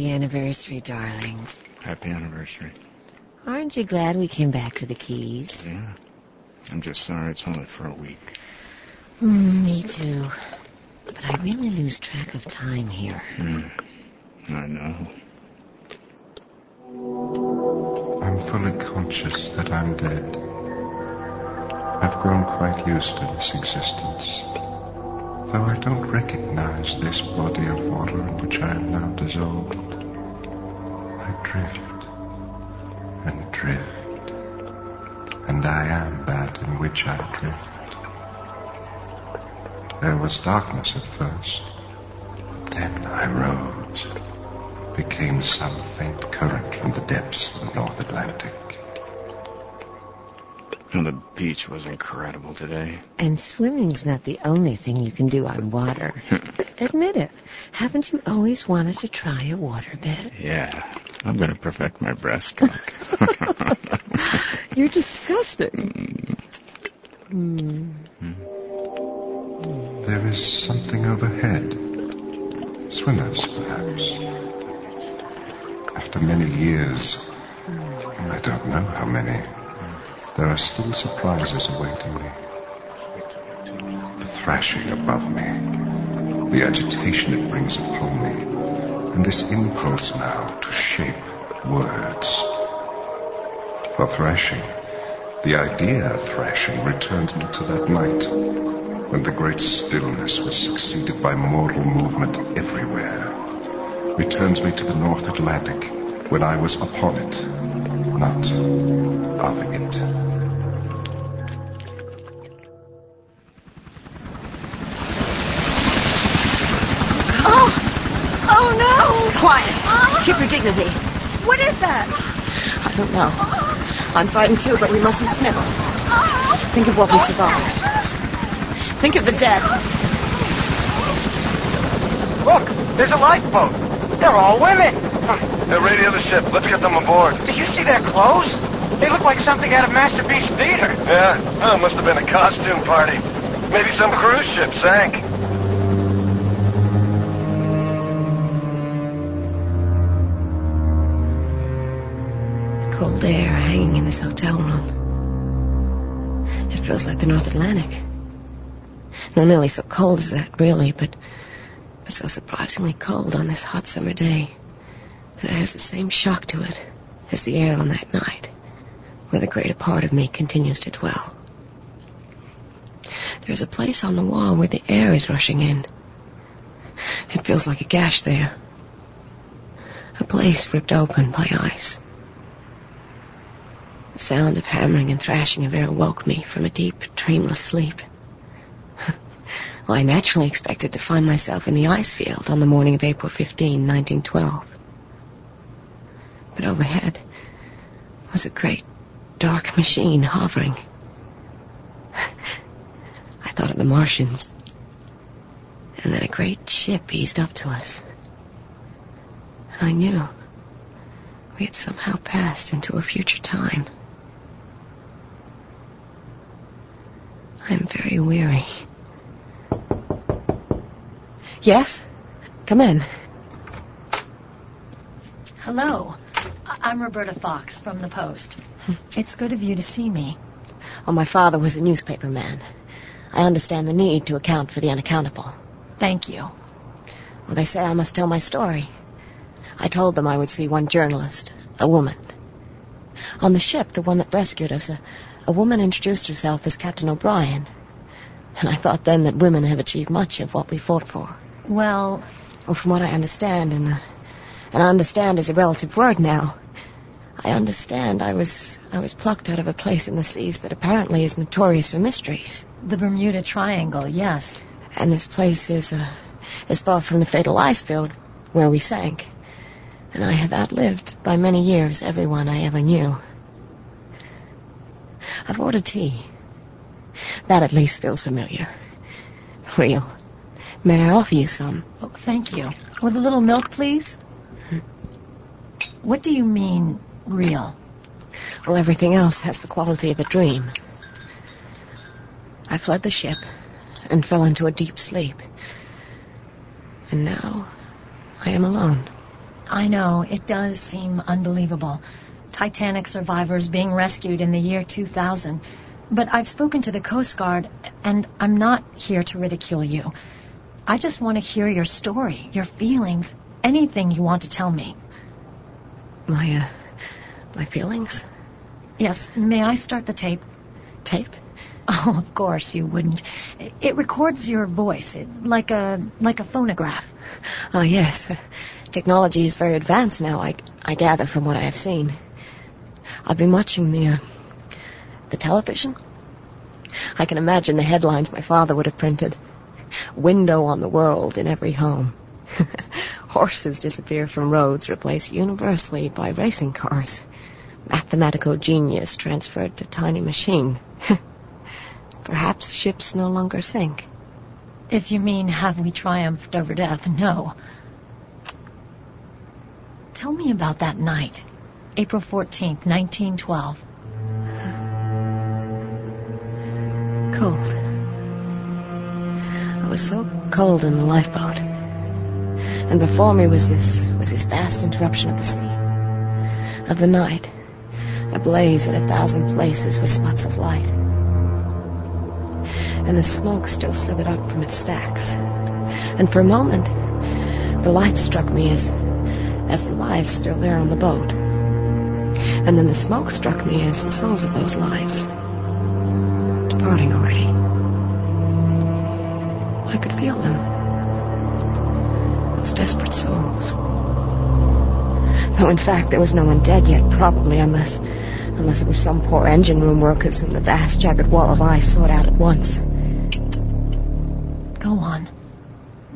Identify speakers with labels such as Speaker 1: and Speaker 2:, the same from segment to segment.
Speaker 1: Happy anniversary, darlings.
Speaker 2: Happy anniversary.
Speaker 1: Aren't you glad we came back to the Keys?
Speaker 2: Yeah. I'm just sorry it's only for a week.
Speaker 1: Mm, me too. But I really lose track of time here.
Speaker 2: Mm. I know.
Speaker 3: I'm fully conscious that I'm dead. I've grown quite used to this existence. Though I don't recognize this body of water in which I am now dissolved. I drift and drift. And I am that in which I drift. There was darkness at first. But then I rose. Became some faint current from the depths of the North Atlantic.
Speaker 2: And the beach was incredible today.
Speaker 1: And swimming's not the only thing you can do on water. Hmm. Admit it. Haven't you always wanted to try a waterbed?
Speaker 2: Yeah. I'm going to perfect my breaststroke.
Speaker 1: You're disgusting. Mm.
Speaker 3: There is something overhead. Swimmers, perhaps. After many years, I don't know how many, there are still surprises awaiting me. The thrashing above me, the agitation it brings upon me, and this impulse now to shape words. For thrashing, the idea of thrashing returns me to that night when the great stillness was succeeded by mortal movement everywhere. Returns me to the North Atlantic when I was upon it, not of it.
Speaker 4: Quiet. Uh-huh. Keep your dignity.
Speaker 5: What is that?
Speaker 4: I don't know. I'm frightened too, but we mustn't snivel. Uh-huh. Think of what we survived. Think of the dead.
Speaker 6: Look, there's a lifeboat. They're all women.
Speaker 7: They're radio the ship. Let's get them aboard.
Speaker 6: Do you see their clothes? They look like something out of Masterpiece Theater.
Speaker 7: Yeah, oh, must have been a costume party. Maybe some cruise ship sank.
Speaker 1: This hotel room. It feels like the North Atlantic. Not nearly so cold as that, really, but, but so surprisingly cold on this hot summer day that it has the same shock to it as the air on that night, where the greater part of me continues to dwell. There's a place on the wall where the air is rushing in. It feels like a gash there. A place ripped open by ice. The sound of hammering and thrashing of air woke me from a deep, dreamless sleep. well, I naturally expected to find myself in the ice field on the morning of April 15, 1912. But overhead was a great, dark machine hovering. I thought of the Martians. And then a great ship eased up to us. And I knew we had somehow passed into a future time. I'm very weary. Yes? Come in.
Speaker 8: Hello. I'm Roberta Fox from the Post. It's good of you to see me.
Speaker 1: Oh, my father was a newspaper man. I understand the need to account for the unaccountable.
Speaker 8: Thank you.
Speaker 1: Well, they say I must tell my story. I told them I would see one journalist, a woman. On the ship, the one that rescued us, a, a woman introduced herself as Captain O'Brien. And I thought then that women have achieved much of what we fought for.
Speaker 8: Well,
Speaker 1: Well, from what I understand, and, uh, and understand is a relative word now. I understand I was I was plucked out of a place in the seas that apparently is notorious for mysteries.
Speaker 8: the Bermuda Triangle, yes.
Speaker 1: And this place is uh, is far from the fatal ice field where we sank. And I have outlived by many years everyone I ever knew. I've ordered tea. That at least feels familiar. Real. May I offer you some?
Speaker 8: Oh, thank you. With a little milk, please? What do you mean, real?
Speaker 1: Well, everything else has the quality of a dream. I fled the ship and fell into a deep sleep. And now I am alone.
Speaker 8: I know, it does seem unbelievable. Titanic survivors being rescued in the year 2000. But I've spoken to the Coast Guard, and I'm not here to ridicule you. I just want to hear your story, your feelings, anything you want to tell me.
Speaker 1: My, uh, my feelings?
Speaker 8: Yes, may I start the tape?
Speaker 1: Tape?
Speaker 8: Oh, of course you wouldn't. It records your voice, it, like a like a phonograph.
Speaker 1: Oh, yes. Technology is very advanced now, I, I gather from what I have seen. I've been watching the, uh, the television. I can imagine the headlines my father would have printed. Window on the world in every home. Horses disappear from roads, replaced universally by racing cars. Mathematical genius transferred to tiny machine. Perhaps ships no longer sink.
Speaker 8: If you mean have we triumphed over death, no. Tell me about that night, April 14th, 1912.
Speaker 1: Cold. I was so cold in the lifeboat. And before me was this was this vast interruption of the sea. Of the night. Ablaze in a thousand places with spots of light. And the smoke still slithered up from its stacks. And for a moment the light struck me as as the lives still there on the boat. And then the smoke struck me as the souls of those lives departing already. I could feel them. Those desperate souls. Though in fact there was no one dead yet, probably, unless unless it were some poor engine room workers whom the vast jagged wall of ice sought out at once.
Speaker 8: Go on.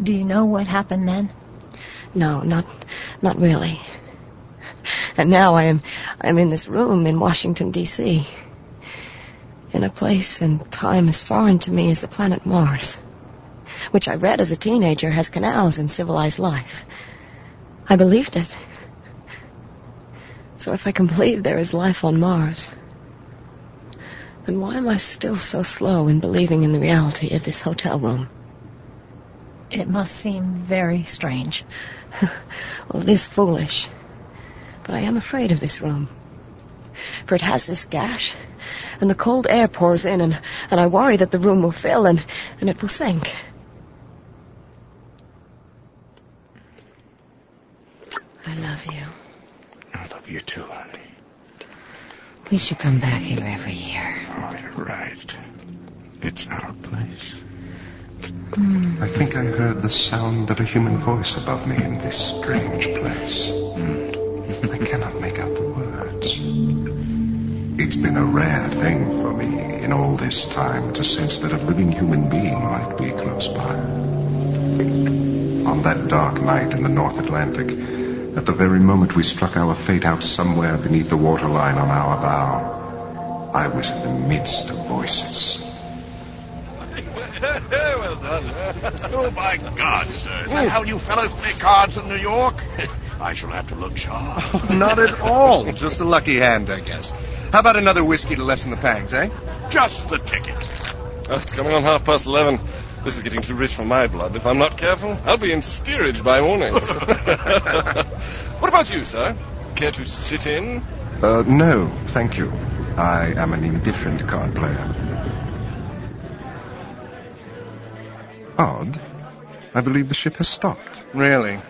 Speaker 8: Do you know what happened then?
Speaker 1: No, not not really. And now I am I am in this room in Washington D.C. In a place and time as foreign to me as the planet Mars, which I read as a teenager has canals and civilized life. I believed it. So if I can believe there is life on Mars, then why am I still so slow in believing in the reality of this hotel room?
Speaker 8: It must seem very strange.
Speaker 1: well, it is foolish. But I am afraid of this room. For it has this gash, and the cold air pours in, and, and I worry that the room will fill and, and it will sink. I love you.
Speaker 2: I love you too, honey.
Speaker 1: We should come back here every year.
Speaker 2: Oh, you're right. It's not our place. Hmm.
Speaker 3: I think I heard the sound of a human voice above me in this strange place. Hmm. I cannot make out the words. It's been a rare thing for me in all this time to sense that a living human being might be close by. On that dark night in the North Atlantic, at the very moment we struck our fate out somewhere beneath the waterline on our bow, I was in the midst of voices.
Speaker 9: well done. oh, my God, sir. Is that how you fellows play cards in New York? I shall have to look sharp.
Speaker 10: Not at all. Just a lucky hand, I guess. How about another whiskey to lessen the pangs, eh?
Speaker 9: Just the ticket.
Speaker 11: Oh, it's coming on half past eleven. This is getting too rich for my blood. If I'm not careful, I'll be in steerage by morning. what about you, sir? Care to sit in?
Speaker 3: Uh, no, thank you. I am an indifferent card player. Odd. I believe the ship has stopped.
Speaker 10: Really?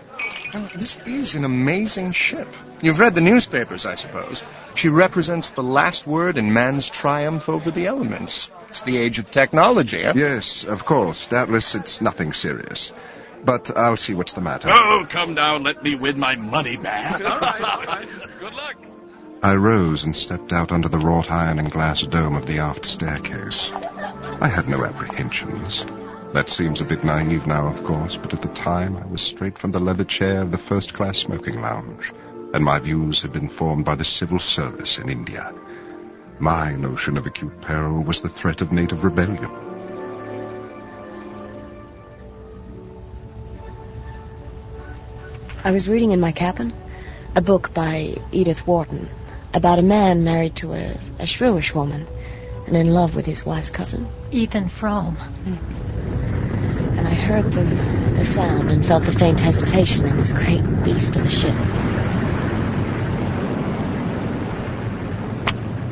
Speaker 10: Well, this is an amazing ship. You've read the newspapers, I suppose. She represents the last word in man's triumph over the elements. It's the age of technology, eh?
Speaker 3: Yes, of course. Doubtless it's nothing serious. But I'll see what's the matter.
Speaker 9: Oh, come down. Let me win my money back.
Speaker 11: all right, all right. Good luck.
Speaker 3: I rose and stepped out under the wrought iron and glass dome of the aft staircase. I had no apprehensions. That seems a bit naive now, of course, but at the time I was straight from the leather chair of the first class smoking lounge, and my views had been formed by the civil service in India. My notion of acute peril was the threat of native rebellion.
Speaker 1: I was reading in my cabin a book by Edith Wharton about a man married to a, a shrewish woman and in love with his wife's cousin.
Speaker 8: Ethan Frome. Mm.
Speaker 1: And I heard the the sound and felt the faint hesitation in this great beast of a ship.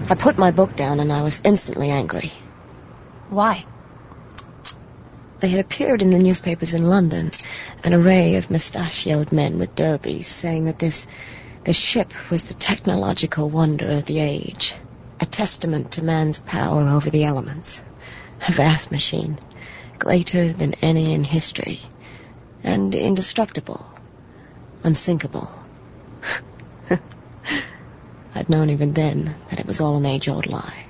Speaker 1: I put my book down and I was instantly angry.
Speaker 8: Why?
Speaker 1: They had appeared in the newspapers in London, an array of mustachioed men with derbies, saying that this, this ship was the technological wonder of the age, a testament to man's power over the elements, a vast machine, greater than any in history, and indestructible, unsinkable. I'd known even then that it was all an age-old lie.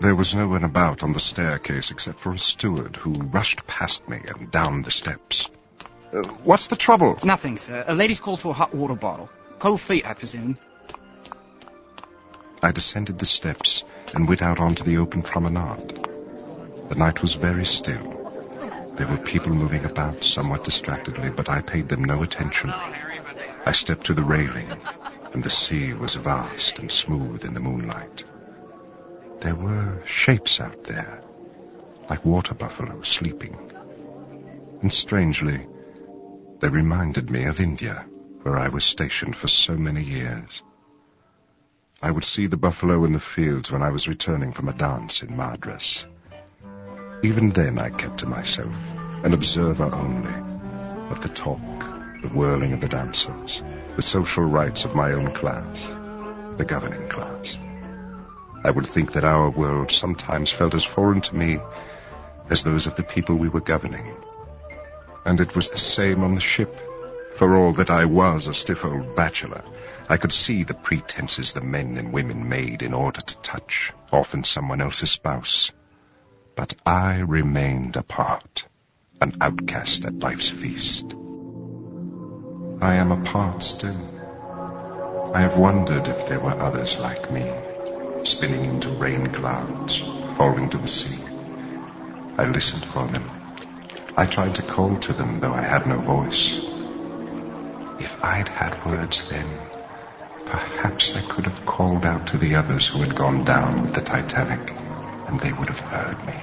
Speaker 3: There was no one about on the staircase except for a steward who rushed past me and down the steps. Uh, what's the trouble?
Speaker 6: Nothing, sir. A lady's called for a hot water bottle. Cold feet, I presume.
Speaker 3: I descended the steps and went out onto the open promenade. The night was very still. There were people moving about somewhat distractedly, but I paid them no attention. I stepped to the railing, and the sea was vast and smooth in the moonlight. There were shapes out there, like water buffalo sleeping. And strangely, they reminded me of India, where I was stationed for so many years. I would see the buffalo in the fields when I was returning from a dance in Madras. Even then I kept to myself, an observer only, of the talk, the whirling of the dancers, the social rites of my own class, the governing class. I would think that our world sometimes felt as foreign to me as those of the people we were governing. And it was the same on the ship. For all that I was a stiff old bachelor, I could see the pretenses the men and women made in order to touch, often someone else's spouse. But I remained apart, an outcast at life's feast. I am apart still. I have wondered if there were others like me, spinning into rain clouds, falling to the sea. I listened for them. I tried to call to them, though I had no voice. If I'd had words then, perhaps I could have called out to the others who had gone down with the Titanic, and they would have heard me.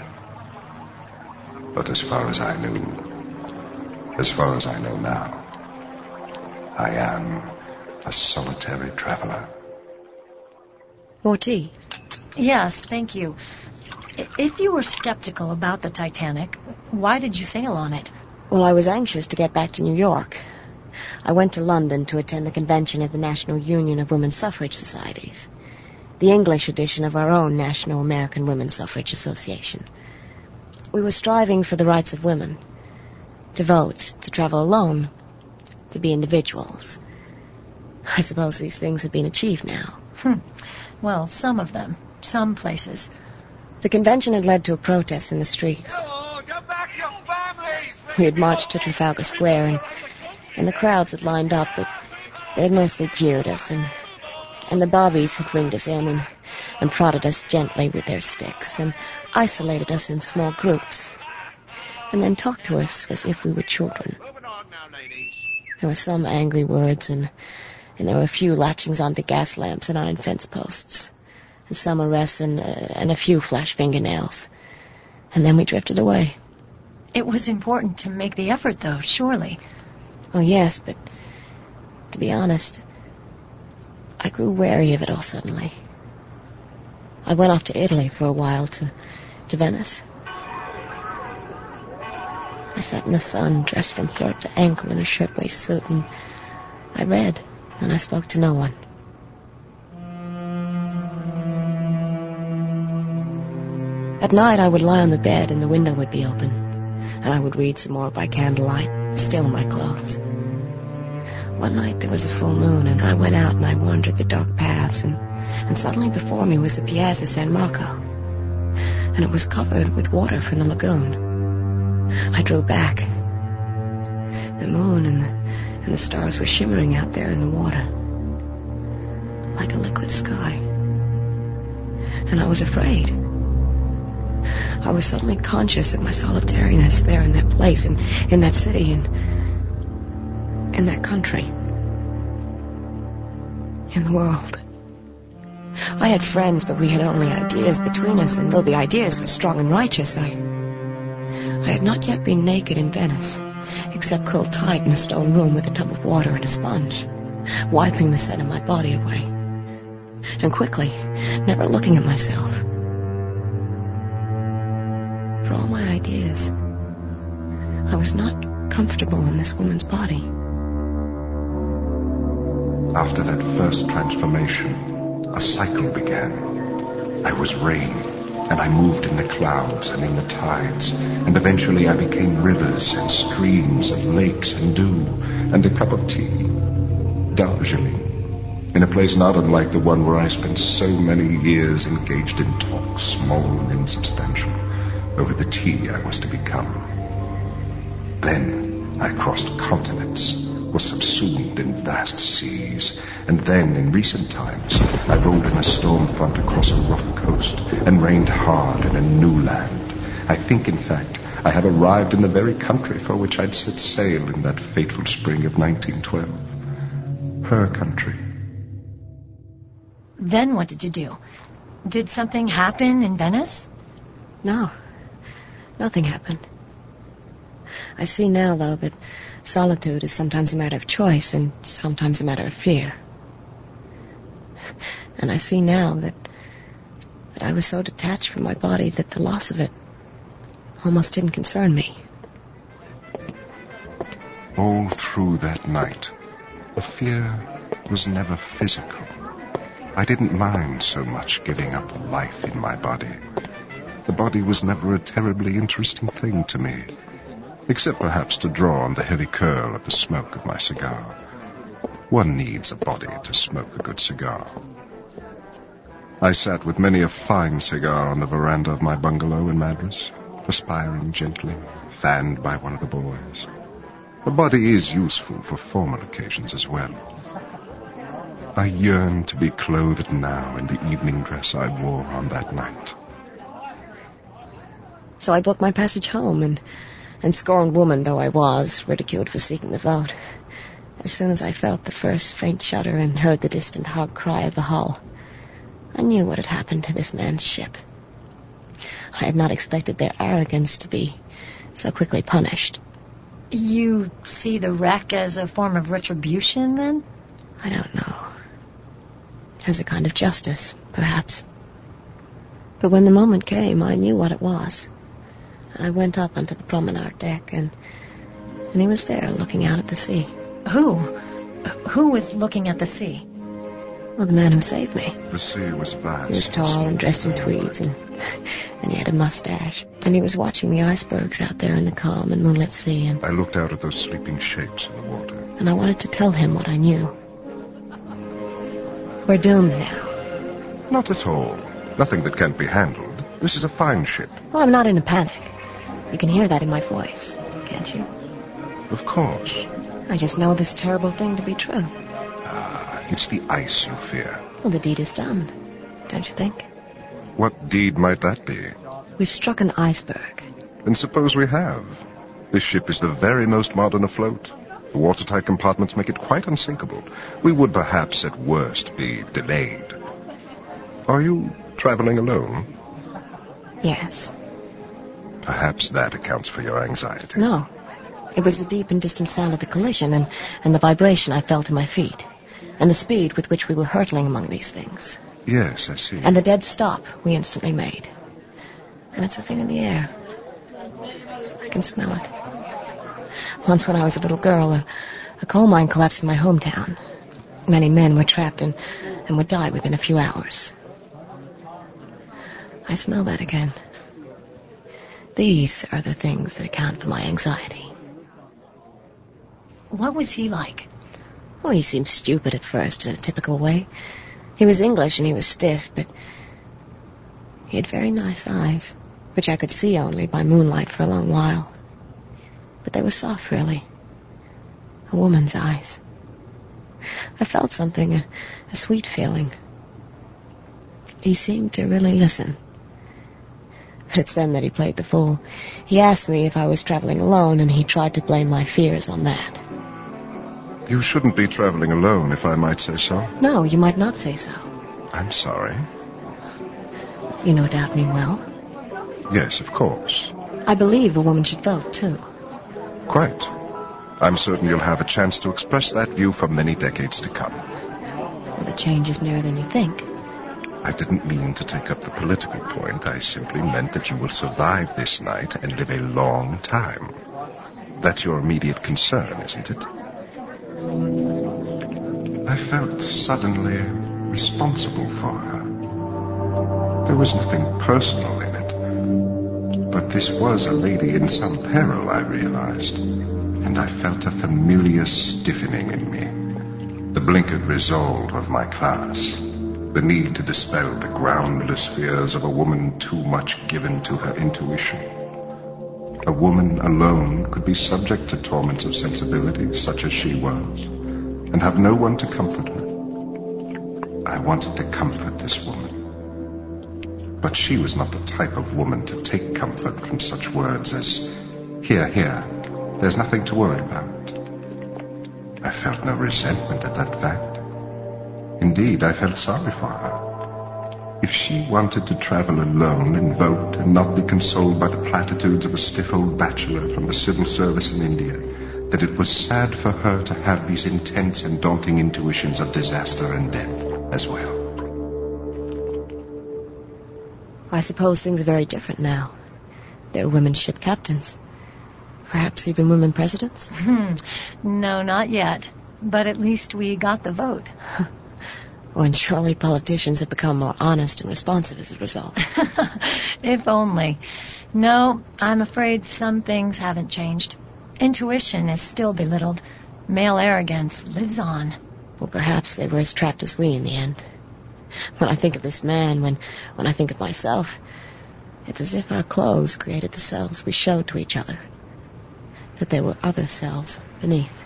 Speaker 3: But as far as I knew, as far as I know now, I am a solitary traveler.
Speaker 1: More tea?
Speaker 8: Yes, thank you. If you were skeptical about the Titanic, why did you sail on it?
Speaker 1: Well, I was anxious to get back to New York. I went to London to attend the convention of the National Union of Women's Suffrage Societies, the English edition of our own National American Women's Suffrage Association. We were striving for the rights of women, to vote, to travel alone, to be individuals. I suppose these things have been achieved now.
Speaker 8: Hmm. Well, some of them. Some places.
Speaker 1: The convention had led to a protest in the streets. We had marched to Trafalgar Square, and, and the crowds had lined up, but they had mostly jeered us, and, and the bobbies had ringed us in and, and prodded us gently with their sticks, and isolated us in small groups, and then talked to us as if we were children. There were some angry words, and, and there were a few latchings onto gas lamps and iron fence posts, and some arrests and, uh, and a few flash fingernails. And then we drifted away.
Speaker 8: It was important to make the effort, though, surely.
Speaker 1: Oh, yes, but to be honest, I grew wary of it all suddenly. I went off to Italy for a while to, to Venice. I sat in the sun, dressed from throat to ankle in a shirtwaist suit, and I read, and I spoke to no one. At night, I would lie on the bed and the window would be open, and I would read some more by candlelight, still in my clothes. One night there was a full moon, and I went out and I wandered the dark paths, and, and suddenly before me was the Piazza San Marco, and it was covered with water from the lagoon. I drew back. The moon and the, and the stars were shimmering out there in the water, like a liquid sky. And I was afraid. I was suddenly conscious of my solitariness there in that place, in, in that city, in, in that country, in the world. I had friends, but we had only ideas between us, and though the ideas were strong and righteous, I, I had not yet been naked in Venice, except curled tight in a stone room with a tub of water and a sponge, wiping the scent of my body away. And quickly, never looking at myself. For all my ideas, I was not comfortable in this woman's body.
Speaker 3: After that first transformation, a cycle began. I was rain, and I moved in the clouds and in the tides, and eventually I became rivers and streams and lakes and dew, and a cup of tea. Darjeeling, in a place not unlike the one where I spent so many years engaged in talks, small and insubstantial, over the tea I was to become. Then I crossed continents, was subsumed in vast seas, and then, in recent times, I rolled in a storm front across a rough coast and rained hard in a new land. I think, in fact, I have arrived in the very country for which I'd set sail in that fateful spring of 1912. Her country.
Speaker 8: Then what did you do? Did something happen in Venice?
Speaker 1: No, nothing happened. I see now, though, that solitude is sometimes a matter of choice and sometimes a matter of fear. And I see now that that I was so detached from my body that the loss of it almost didn't concern me.
Speaker 3: All through that night, the fear was never physical. I didn't mind so much giving up life in my body. The body was never a terribly interesting thing to me, except perhaps to draw on the heavy curl of the smoke of my cigar. One needs a body to smoke a good cigar. I sat with many a fine cigar on the veranda of my bungalow in Madras, perspiring gently, fanned by one of the boys. The body is useful for formal occasions as well. I yearn to be clothed now in the evening dress I wore on that night.
Speaker 1: So I booked my passage home and, and scorned woman though I was, ridiculed for seeking the vote. As soon as I felt the first faint shudder and heard the distant hard cry of the hull, I knew what had happened to this man's ship. I had not expected their arrogance to be so quickly punished.
Speaker 8: You see the wreck as a form of retribution, then?
Speaker 1: I don't know. As a kind of justice, perhaps. But when the moment came, I knew what it was. I went up onto the promenade deck, and, and he was there looking out at the sea.
Speaker 8: Who? Who was looking at the sea?
Speaker 1: Well, the man who saved me.
Speaker 3: The sea was vast.
Speaker 1: He was tall and dressed in tweeds, and, and he had a mustache. And he was watching the icebergs out there in the calm and moonlit sea, and...
Speaker 3: I looked out at those sleeping shapes in the water.
Speaker 1: And I wanted to tell him what I knew. We're doomed now.
Speaker 3: Not at all. Nothing that can't be handled. This is a fine ship.
Speaker 1: Oh, I'm not in a panic. You can hear that in my voice, can't you?
Speaker 3: Of course.
Speaker 1: I just know this terrible thing to be true.
Speaker 3: Ah, it's the ice you fear.
Speaker 1: Well, the deed is done, don't you think?
Speaker 3: What deed might that be?
Speaker 1: We've struck an iceberg.
Speaker 3: Then suppose we have. This ship is the very most modern afloat. The watertight compartments make it quite unsinkable. We would perhaps at worst be delayed. Are you traveling alone?
Speaker 1: Yes.
Speaker 3: Perhaps that accounts for your anxiety.
Speaker 1: No. It was the deep and distant sound of the collision and, and the vibration I felt in my feet. And the speed with which we were hurtling among these things.
Speaker 3: Yes, I see.
Speaker 1: And the dead stop we instantly made. And it's a thing in the air. I can smell it. Once when I was a little girl, a, a coal mine collapsed in my hometown. Many men were trapped and, and would die within a few hours. I smell that again. These are the things that account for my anxiety.
Speaker 8: What was he like?
Speaker 1: Oh, he seemed stupid at first in a typical way. He was English and he was stiff, but he had very nice eyes, which I could see only by moonlight for a long while. But they were soft, really. A woman's eyes. I felt something, a, a sweet feeling. He seemed to really listen. It's then that he played the fool. He asked me if I was traveling alone, and he tried to blame my fears on that.
Speaker 3: You shouldn't be traveling alone, if I might say so.
Speaker 1: No, you might not say so.
Speaker 3: I'm sorry.
Speaker 1: You no doubt mean well.
Speaker 3: Yes, of course.
Speaker 1: I believe a woman should vote, too.
Speaker 3: Quite. I'm certain you'll have a chance to express that view for many decades to come.
Speaker 1: The change is nearer than you think.
Speaker 3: I didn't mean to take up the political point. I simply meant that you will survive this night and live a long time. That's your immediate concern, isn't it? I felt suddenly responsible for her. There was nothing personal in it. But this was a lady in some peril, I realized. And I felt a familiar stiffening in me. The blinkered resolve of my class. The need to dispel the groundless fears of a woman too much given to her intuition. A woman alone could be subject to torments of sensibility, such as she was, and have no one to comfort her. I wanted to comfort this woman. But she was not the type of woman to take comfort from such words as, Here, here, there's nothing to worry about. I felt no resentment at that fact. Indeed, I felt sorry for her. If she wanted to travel alone and vote and not be consoled by the platitudes of a stiff old bachelor from the civil service in India, that it was sad for her to have these intense and daunting intuitions of disaster and death as well.
Speaker 1: I suppose things are very different now. There are women ship captains. Perhaps even women presidents?
Speaker 8: Hmm. No, not yet. But at least we got the vote.
Speaker 1: When surely politicians have become more honest and responsive as a result.
Speaker 8: if only. No, I'm afraid some things haven't changed. Intuition is still belittled. Male arrogance lives on.
Speaker 1: Well, perhaps they were as trapped as we in the end. When I think of this man, when, when I think of myself, it's as if our clothes created the selves we showed to each other. That there were other selves beneath.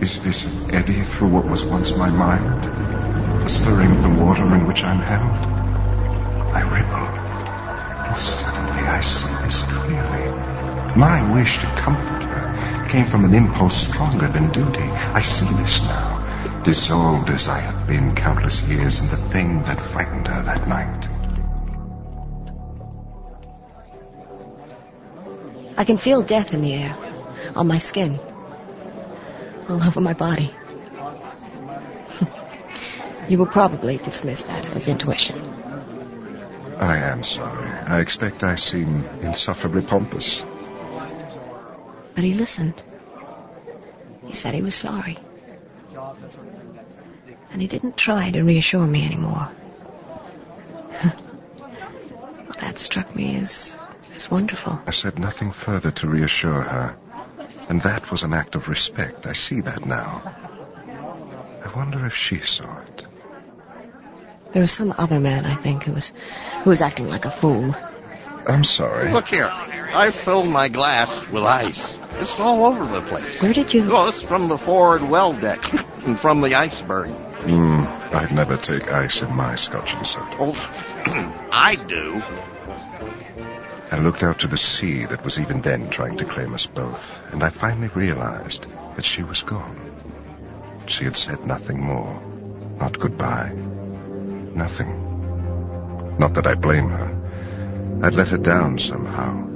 Speaker 3: Is this an eddy through what was once my mind? A stirring of the water in which I'm held? I ripple, and suddenly I see this clearly. My wish to comfort her came from an impulse stronger than duty. I see this now, dissolved as I have been countless years in the thing that frightened her that night.
Speaker 1: I can feel death in the air, on my skin, all over my body. you will probably dismiss that as intuition.
Speaker 3: I am sorry. I expect I seem insufferably pompous.
Speaker 1: But he listened. He said he was sorry. And he didn't try to reassure me anymore. that struck me as, as wonderful.
Speaker 3: I said nothing further to reassure her. And that was an act of respect. I see that now. I wonder if she saw it.
Speaker 1: There was some other man, I think, who was who was acting like a fool.
Speaker 3: I'm sorry.
Speaker 9: Look here. I filled my glass with ice. It's all over the place.
Speaker 1: Where did you?
Speaker 9: Well, it's from the forward well deck and from the iceberg.
Speaker 3: Hmm. I'd never take ice in my scotch and soda.
Speaker 9: Oh, I do.
Speaker 3: I looked out to the sea that was even then trying to claim us both, and I finally realized that she was gone. She had said nothing more. Not goodbye. Nothing. Not that I blame her. I'd let her down somehow.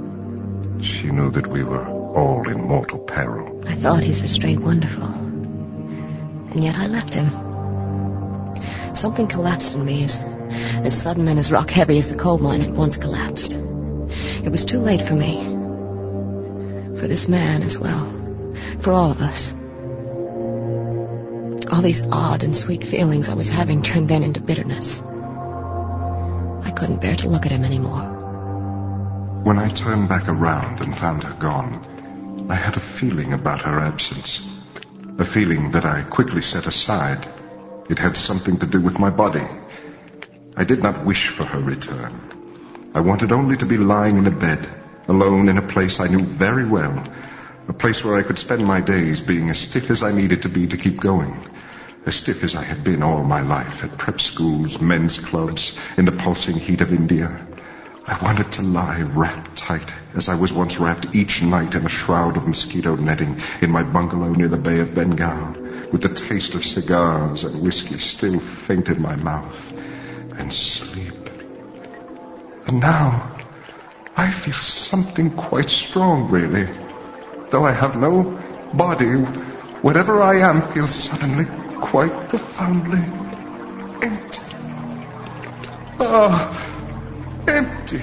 Speaker 3: She knew that we were all in mortal peril.
Speaker 1: I thought his restraint wonderful. And yet I left him. Something collapsed in me as, as sudden and as rock heavy as the coal mine had once collapsed. It was too late for me. For this man as well. For all of us. All these odd and sweet feelings I was having turned then into bitterness. I couldn't bear to look at him anymore.
Speaker 3: When I turned back around and found her gone, I had a feeling about her absence. A feeling that I quickly set aside. It had something to do with my body. I did not wish for her return. I wanted only to be lying in a bed, alone in a place I knew very well, a place where I could spend my days being as stiff as I needed to be to keep going, as stiff as I had been all my life at prep schools, men's clubs, in the pulsing heat of India. I wanted to lie wrapped tight, as I was once wrapped each night in a shroud of mosquito netting in my bungalow near the Bay of Bengal, with the taste of cigars and whiskey still faint in my mouth, and sleep And now, I feel something quite strong, really. Though I have no body, whatever I am feels suddenly quite profoundly empty. Ah, empty.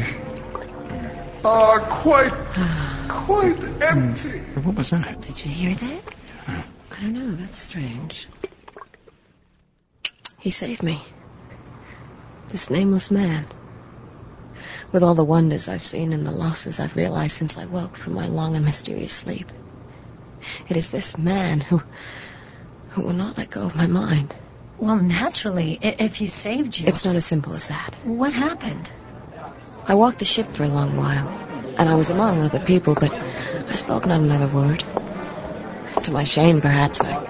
Speaker 3: Ah, quite, quite empty.
Speaker 2: What was that?
Speaker 1: Did you hear that? I don't know. That's strange. He saved me. This nameless man. With all the wonders I've seen and the losses I've realized since I woke from my long and mysterious sleep. It is this man who, who will not let go of my mind.
Speaker 8: Well, naturally, if he saved you.
Speaker 1: It's not as simple as that.
Speaker 8: What happened?
Speaker 1: I walked the ship for a long while, and I was among other people, but I spoke not another word. To my shame, perhaps, I,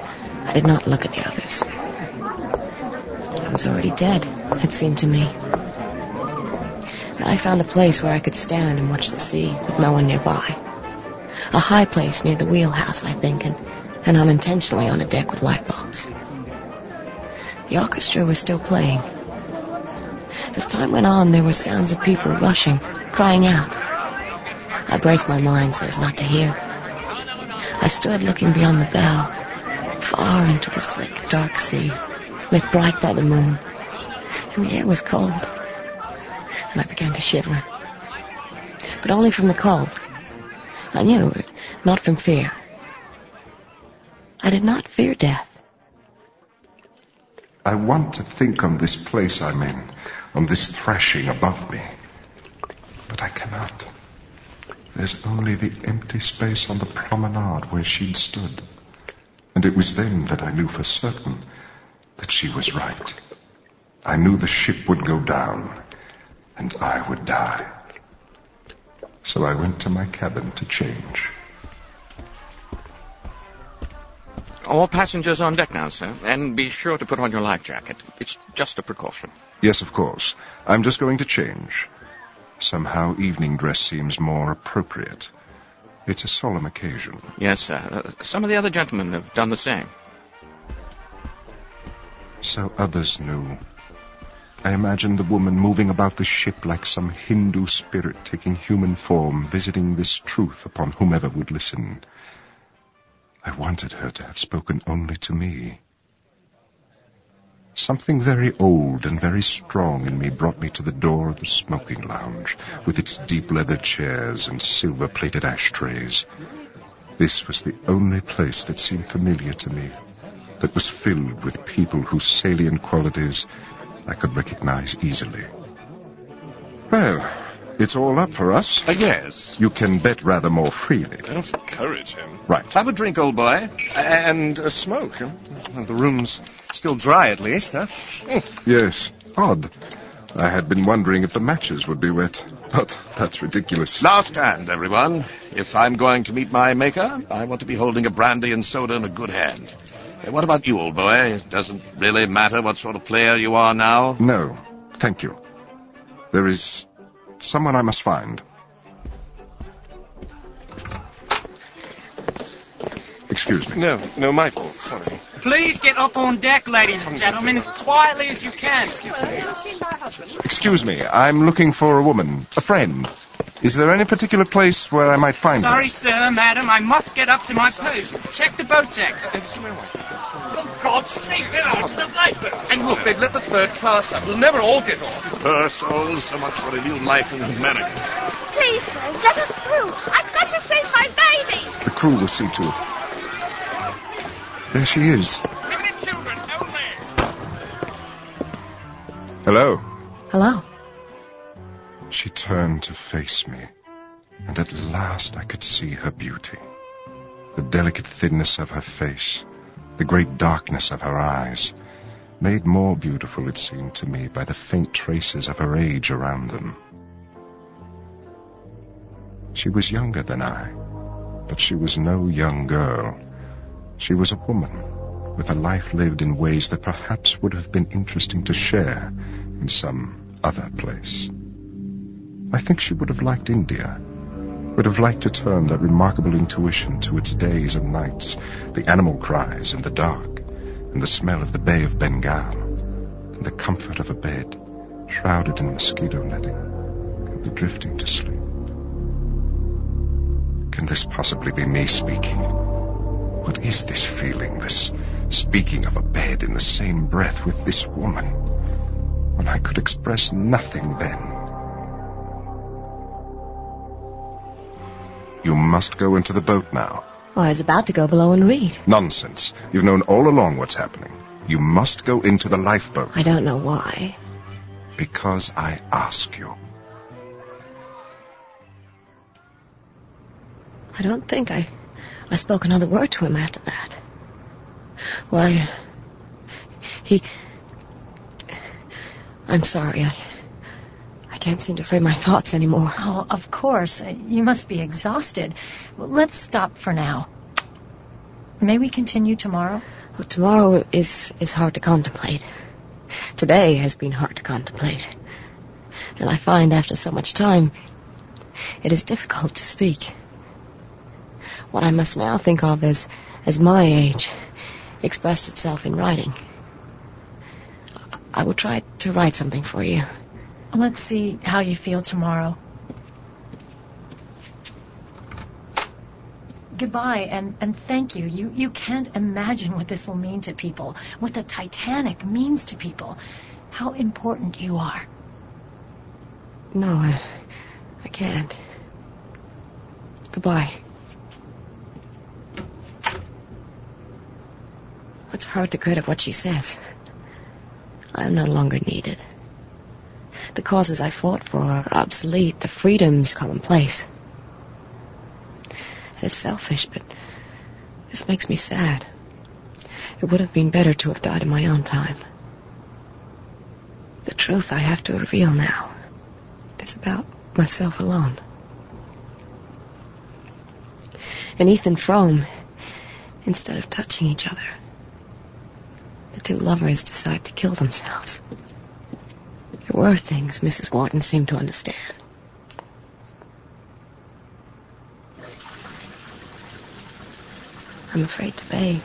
Speaker 1: I did not look at the others. I was already dead, it seemed to me. I found a place where I could stand and watch the sea with no one nearby. A high place near the wheelhouse, I think, and, and unintentionally on a deck with lifeboats. The orchestra was still playing. As time went on, there were sounds of people rushing, crying out. I braced my mind so as not to hear. I stood looking beyond the bow, far into the slick, dark sea, lit bright by the moon. And the air was cold. And I began to shiver. But only from the cold. I knew it, not from fear. I did not fear death.
Speaker 3: I want to think on this place I'm in, on this thrashing above me. But I cannot. There's only the empty space on the promenade where she'd stood. And it was then that I knew for certain that she was right. I knew the ship would go down, and I would die. So I went to my cabin to change.
Speaker 12: All passengers on deck now, sir. And be sure to put on your life jacket. It's just a precaution.
Speaker 3: Yes, of course. I'm just going to change. Somehow evening dress seems more appropriate. It's a solemn occasion.
Speaker 12: Yes, sir. Uh, some of the other gentlemen have done the same.
Speaker 3: So others knew. I imagined the woman moving about the ship like some Hindu spirit taking human form, visiting this truth upon whomever would listen. I wanted her to have spoken only to me. Something very old and very strong in me brought me to the door of the smoking lounge, with its deep leather chairs and silver-plated ashtrays. This was the only place that seemed familiar to me, that was filled with people whose salient qualities I could recognize easily. Well, it's all up for us.
Speaker 9: Uh, yes.
Speaker 3: You can bet rather more freely.
Speaker 11: Don't encourage him.
Speaker 3: Right.
Speaker 9: Have a drink, old boy.
Speaker 10: And a smoke. Well, the room's still dry, at least, huh?
Speaker 3: Yes. Odd. I had been wondering if the matches would be wet, but that's ridiculous.
Speaker 9: Last hand, everyone. If I'm going to meet my maker, I want to be holding a brandy and soda in a good hand. Uh, what about you, old boy? It doesn't really matter what sort of player you are now.
Speaker 3: No, thank you. There is someone I must find. Excuse me.
Speaker 11: No, no, my fault. Sorry.
Speaker 6: Please get up on deck, ladies and gentlemen, as quietly as you can.
Speaker 3: Excuse me. Excuse me. I'm looking for a woman, a friend. Is there any particular place where I might find her?
Speaker 6: Sorry,
Speaker 3: her?
Speaker 6: sir, madam, I must get up to my post. Check the boat decks. For God's sake, get out to the lifeboat.
Speaker 11: And look, they've let the third class up. We'll never all get off.
Speaker 9: Poor souls, so much for a new life in the Americas.
Speaker 5: Please, sirs, let us through. I've got to save my baby.
Speaker 3: The crew will see to it. There she is.
Speaker 6: Women children only.
Speaker 3: Hello.
Speaker 1: Hello.
Speaker 3: She turned to face me, and at last I could see her beauty. The delicate thinness of her face, the great darkness of her eyes, made more beautiful, it seemed to me, by the faint traces of her age around them. She was younger than I, but she was no young girl. She was a woman, with a life lived in ways that perhaps would have been interesting to share in some other place. I think she would have liked India, would have liked to turn that remarkable intuition to its days and nights, the animal cries in the dark, and the smell of the Bay of Bengal, and the comfort of a bed shrouded in mosquito netting, and the drifting to sleep. Can this possibly be me speaking? What is this feeling, this speaking of a bed in the same breath with this woman, when I could express nothing then? You must go into the boat now.
Speaker 1: Oh, I was about to go below and read.
Speaker 3: Nonsense. You've known all along what's happening. You must go into the lifeboat.
Speaker 1: I don't know why.
Speaker 3: Because I ask you.
Speaker 1: I don't think I, I spoke another word to him after that. Why, he, I'm sorry, I, I can't seem to frame my thoughts anymore.
Speaker 8: Oh, of course. Uh, You must be exhausted. Let's stop for now. May we continue tomorrow?
Speaker 1: Well, tomorrow is, is hard to contemplate. Today has been hard to contemplate. And I find after so much time, it is difficult to speak. What I must now think of as, as my age expressed itself in writing. I will try to write something for you.
Speaker 8: Let's see how you feel tomorrow. Goodbye, and, and thank you. you. You can't imagine what this will mean to people, what the Titanic means to people, how important you are.
Speaker 1: No, I, I can't. Goodbye. It's hard to credit what she says. I am no longer needed. The causes I fought for are obsolete. The freedom's commonplace. It is selfish, but this makes me sad. It would have been better to have died in my own time. The truth I have to reveal now is about myself alone. And Ethan Frome, instead of touching each other, the two lovers decide to kill themselves. There were things Mrs. Wharton seemed to understand. I'm afraid to bathe.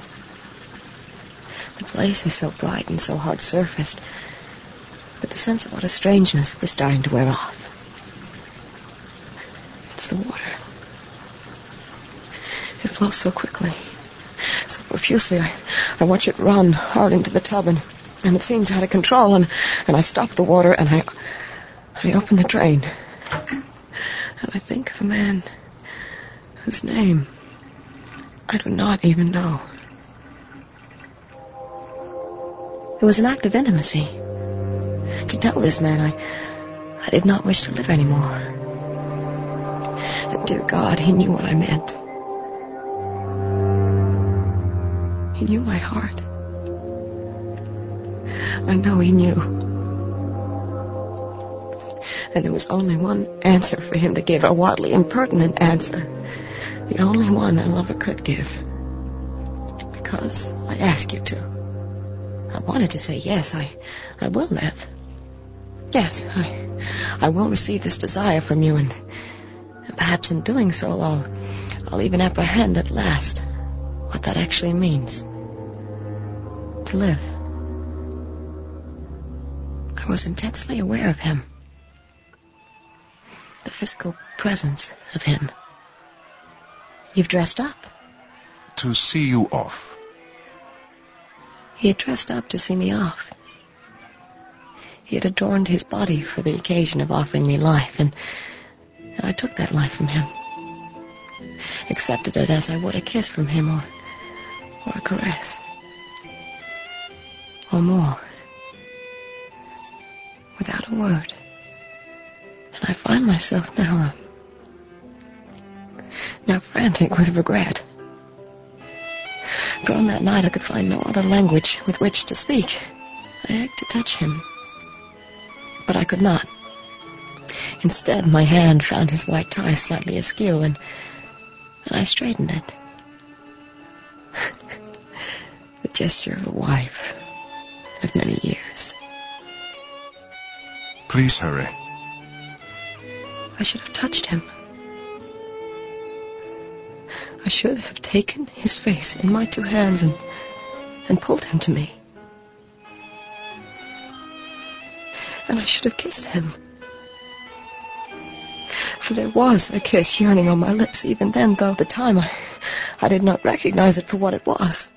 Speaker 1: The place is so bright and so hard surfaced, but the sense of utter strangeness is starting to wear off. It's the water. It flows so quickly, profusely. I, I watch it run hard into the tub, and, and it seems out of control. And, and I stop the water, and I, I open the drain, and I think of a man whose name I do not even know. It was an act of intimacy. To tell this man I, I did not wish to live anymore. And dear God, he knew what I meant. He knew my heart. I know he knew. And there was only one answer for him to give, a wildly impertinent answer. The only one a lover could give. Because I ask you to. I wanted to say yes, I, I will live. Yes, I, I will receive this desire from you, and, and perhaps in doing so, I'll, I'll even apprehend at last what that actually means. To live. I was intensely aware of him. The physical presence of him. You've dressed up.
Speaker 3: To see you off.
Speaker 1: He had dressed up to see me off. He had adorned his body for the occasion of offering me life, and, and I took that life from him. Accepted it as I would a kiss from him or, or a caress. Or more. Without a word. And I find myself now, um, now frantic with regret. For on that night I could find no other language with which to speak. I ached to touch him. But I could not. Instead, my hand found his white tie slightly askew, and, and I straightened it. the gesture of a wife of many years.
Speaker 3: Please hurry.
Speaker 1: I should have touched him. I should have taken his face in my two hands and, and pulled him to me. And I should have kissed him. For there was a kiss yearning on my lips even then, though at the time I, I did not recognize it for what it was.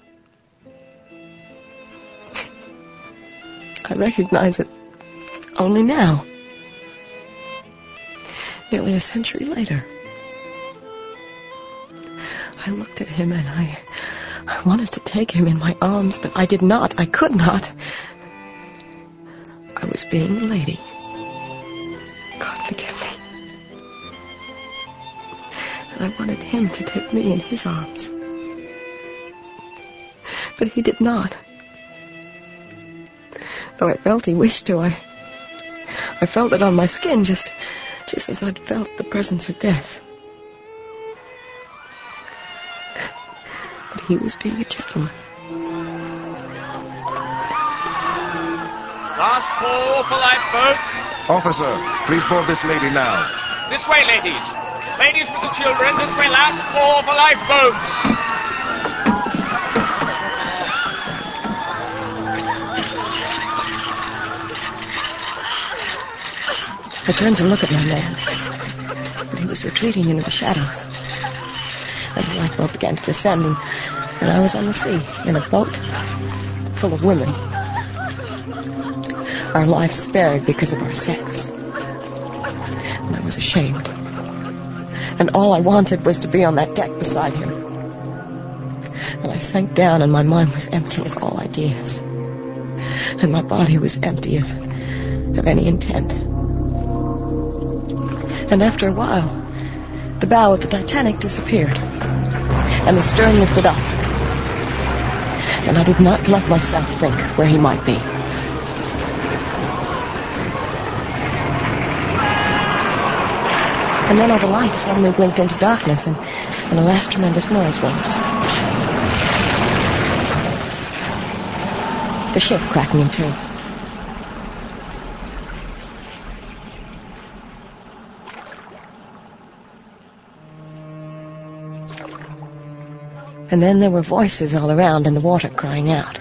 Speaker 1: I recognize it only now. Nearly a century later. I looked at him and I, I wanted to take him in my arms, but I did not. I could not. I was being a lady. I wanted him to take me in his arms. But he did not. Though I felt he wished to, I, I felt it on my skin just, just as I'd felt the presence of death. But he was being a gentleman.
Speaker 6: Last call for lifeboats.
Speaker 3: Officer, please board this lady now.
Speaker 6: This way, ladies. Ladies with the children, this way. Last call for lifeboats.
Speaker 1: I turned to look at my man, but he was retreating into the shadows. As the lifeboat began to descend, and, and I was on the sea in a boat full of women. Our lives spared because of our sex. And I was ashamed. And all I wanted was to be on that deck beside him. And I sank down, and my mind was empty of all ideas. And my body was empty of, of any intent. And after a while, the bow of the Titanic disappeared, and the stern lifted up. And I did not let myself think where he might be. And then all the lights suddenly blinked into darkness, and, and the last tremendous noise rose. The ship cracking in two. And then there were voices all around in the water crying out.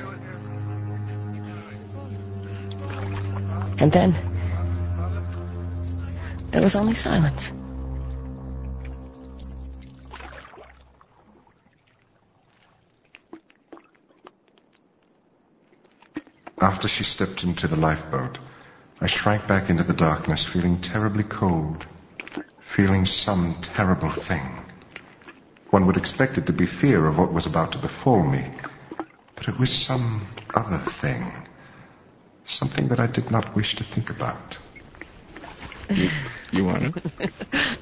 Speaker 1: And then there was only silence.
Speaker 3: After she stepped into the lifeboat, I shrank back into the darkness, feeling terribly cold, feeling some terrible thing. One would expect it to be fear of what was about to befall me, but it was some other thing, something that I did not wish to think about.
Speaker 12: You, you want it?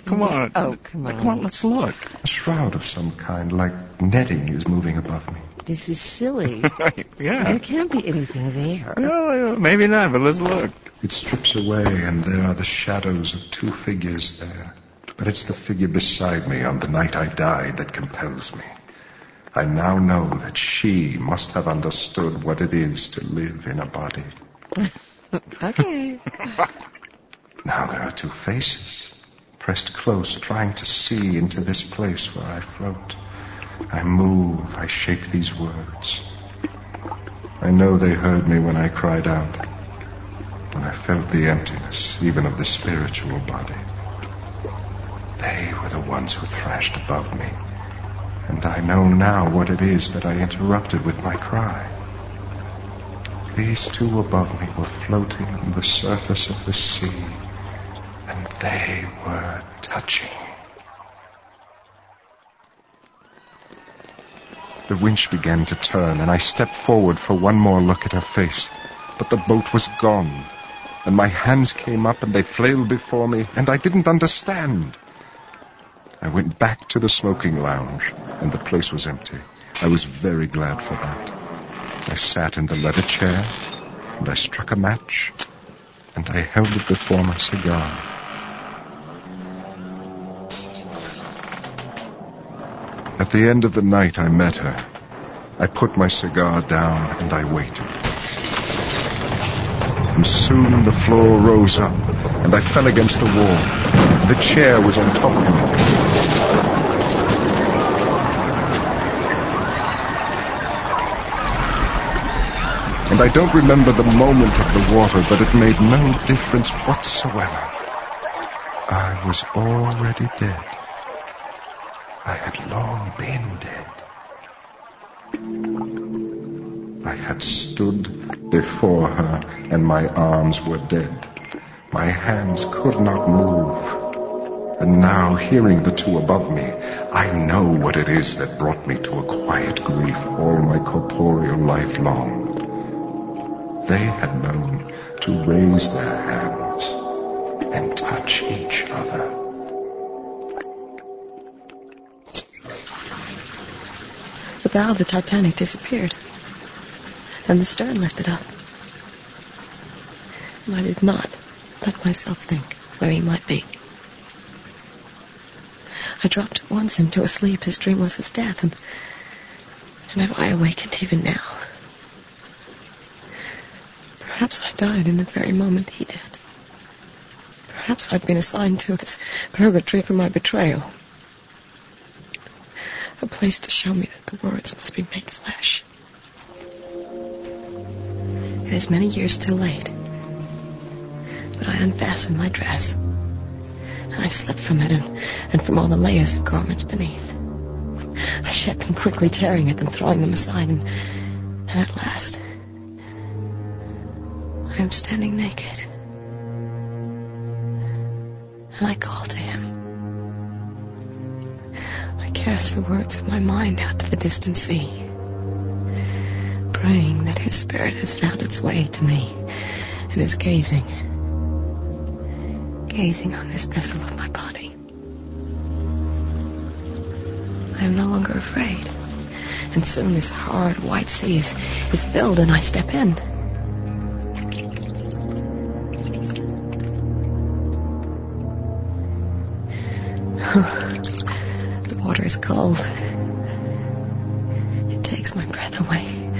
Speaker 12: Come on.
Speaker 13: Oh, come on.
Speaker 12: Come on, let's look.
Speaker 3: A shroud of some kind, like netting, is moving above me.
Speaker 13: This is silly.
Speaker 12: yeah.
Speaker 13: There can't be anything there.
Speaker 12: No, maybe not, but let's look.
Speaker 3: It strips away, and there are the shadows of two figures there. But it's the figure beside me on the night I died that compels me. I now know that she must have understood what it is to live in a body.
Speaker 13: okay.
Speaker 3: Now there are two faces, pressed close, trying to see into this place where I float. I move, I shake these words. I know they heard me when I cried out, when I felt the emptiness, even of the spiritual body. They were the ones who thrashed above me, and I know now what it is that I interrupted with my cry. These two above me were floating on the surface of the sea, and they were touching. The winch began to turn, and I stepped forward for one more look at her face. But the boat was gone, and my hands came up and they flailed before me, and I didn't understand. I went back to the smoking lounge, and the place was empty. I was very glad for that. I sat in the leather chair, and I struck a match, and I held it before my cigar. At the end of the night, I met her. I put my cigar down, and I waited. And soon the floor rose up, and I fell against the wall. The chair was on top of me. And I don't remember the moment of the water, but it made no difference whatsoever. I was already dead. I had long been dead. I had stood before her and my arms were dead. My hands could not move. And now, hearing the two above me, I know what it is that brought me to a quiet grief all my corporeal life long. They had known to raise their hands and touch each other.
Speaker 1: The bow of the Titanic disappeared, and the stern lifted up. And I did not let myself think where he might be. I dropped at once into a sleep as dreamless as death, and, and have I awakened even now? Perhaps I died in the very moment he did. Perhaps I've been assigned to this purgatory for my betrayal. A place to show me that the words must be made flesh. It is many years too late. But I unfastened my dress. And I slipped from it and, and from all the layers of garments beneath. I shed them quickly, tearing at them, throwing them aside, and, and at last I am standing naked. And I call to him. Cast the words of my mind out to the distant sea, praying that his spirit has found its way to me and is gazing, gazing on this vessel of my body. I am no longer afraid, and soon this hard white sea is, is filled and I step in. Cold. It takes my breath away.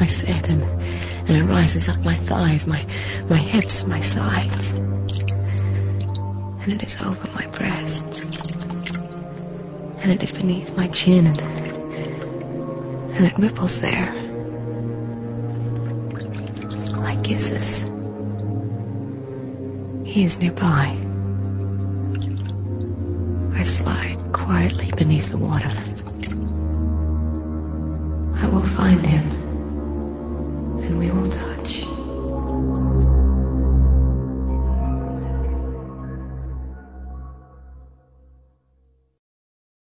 Speaker 1: I sit and, and it rises up my thighs, my, my hips, my sides. And it is over my breasts. And it is beneath my chin and, and it ripples there. Like kisses. He is nearby. Beneath the water. I will find him,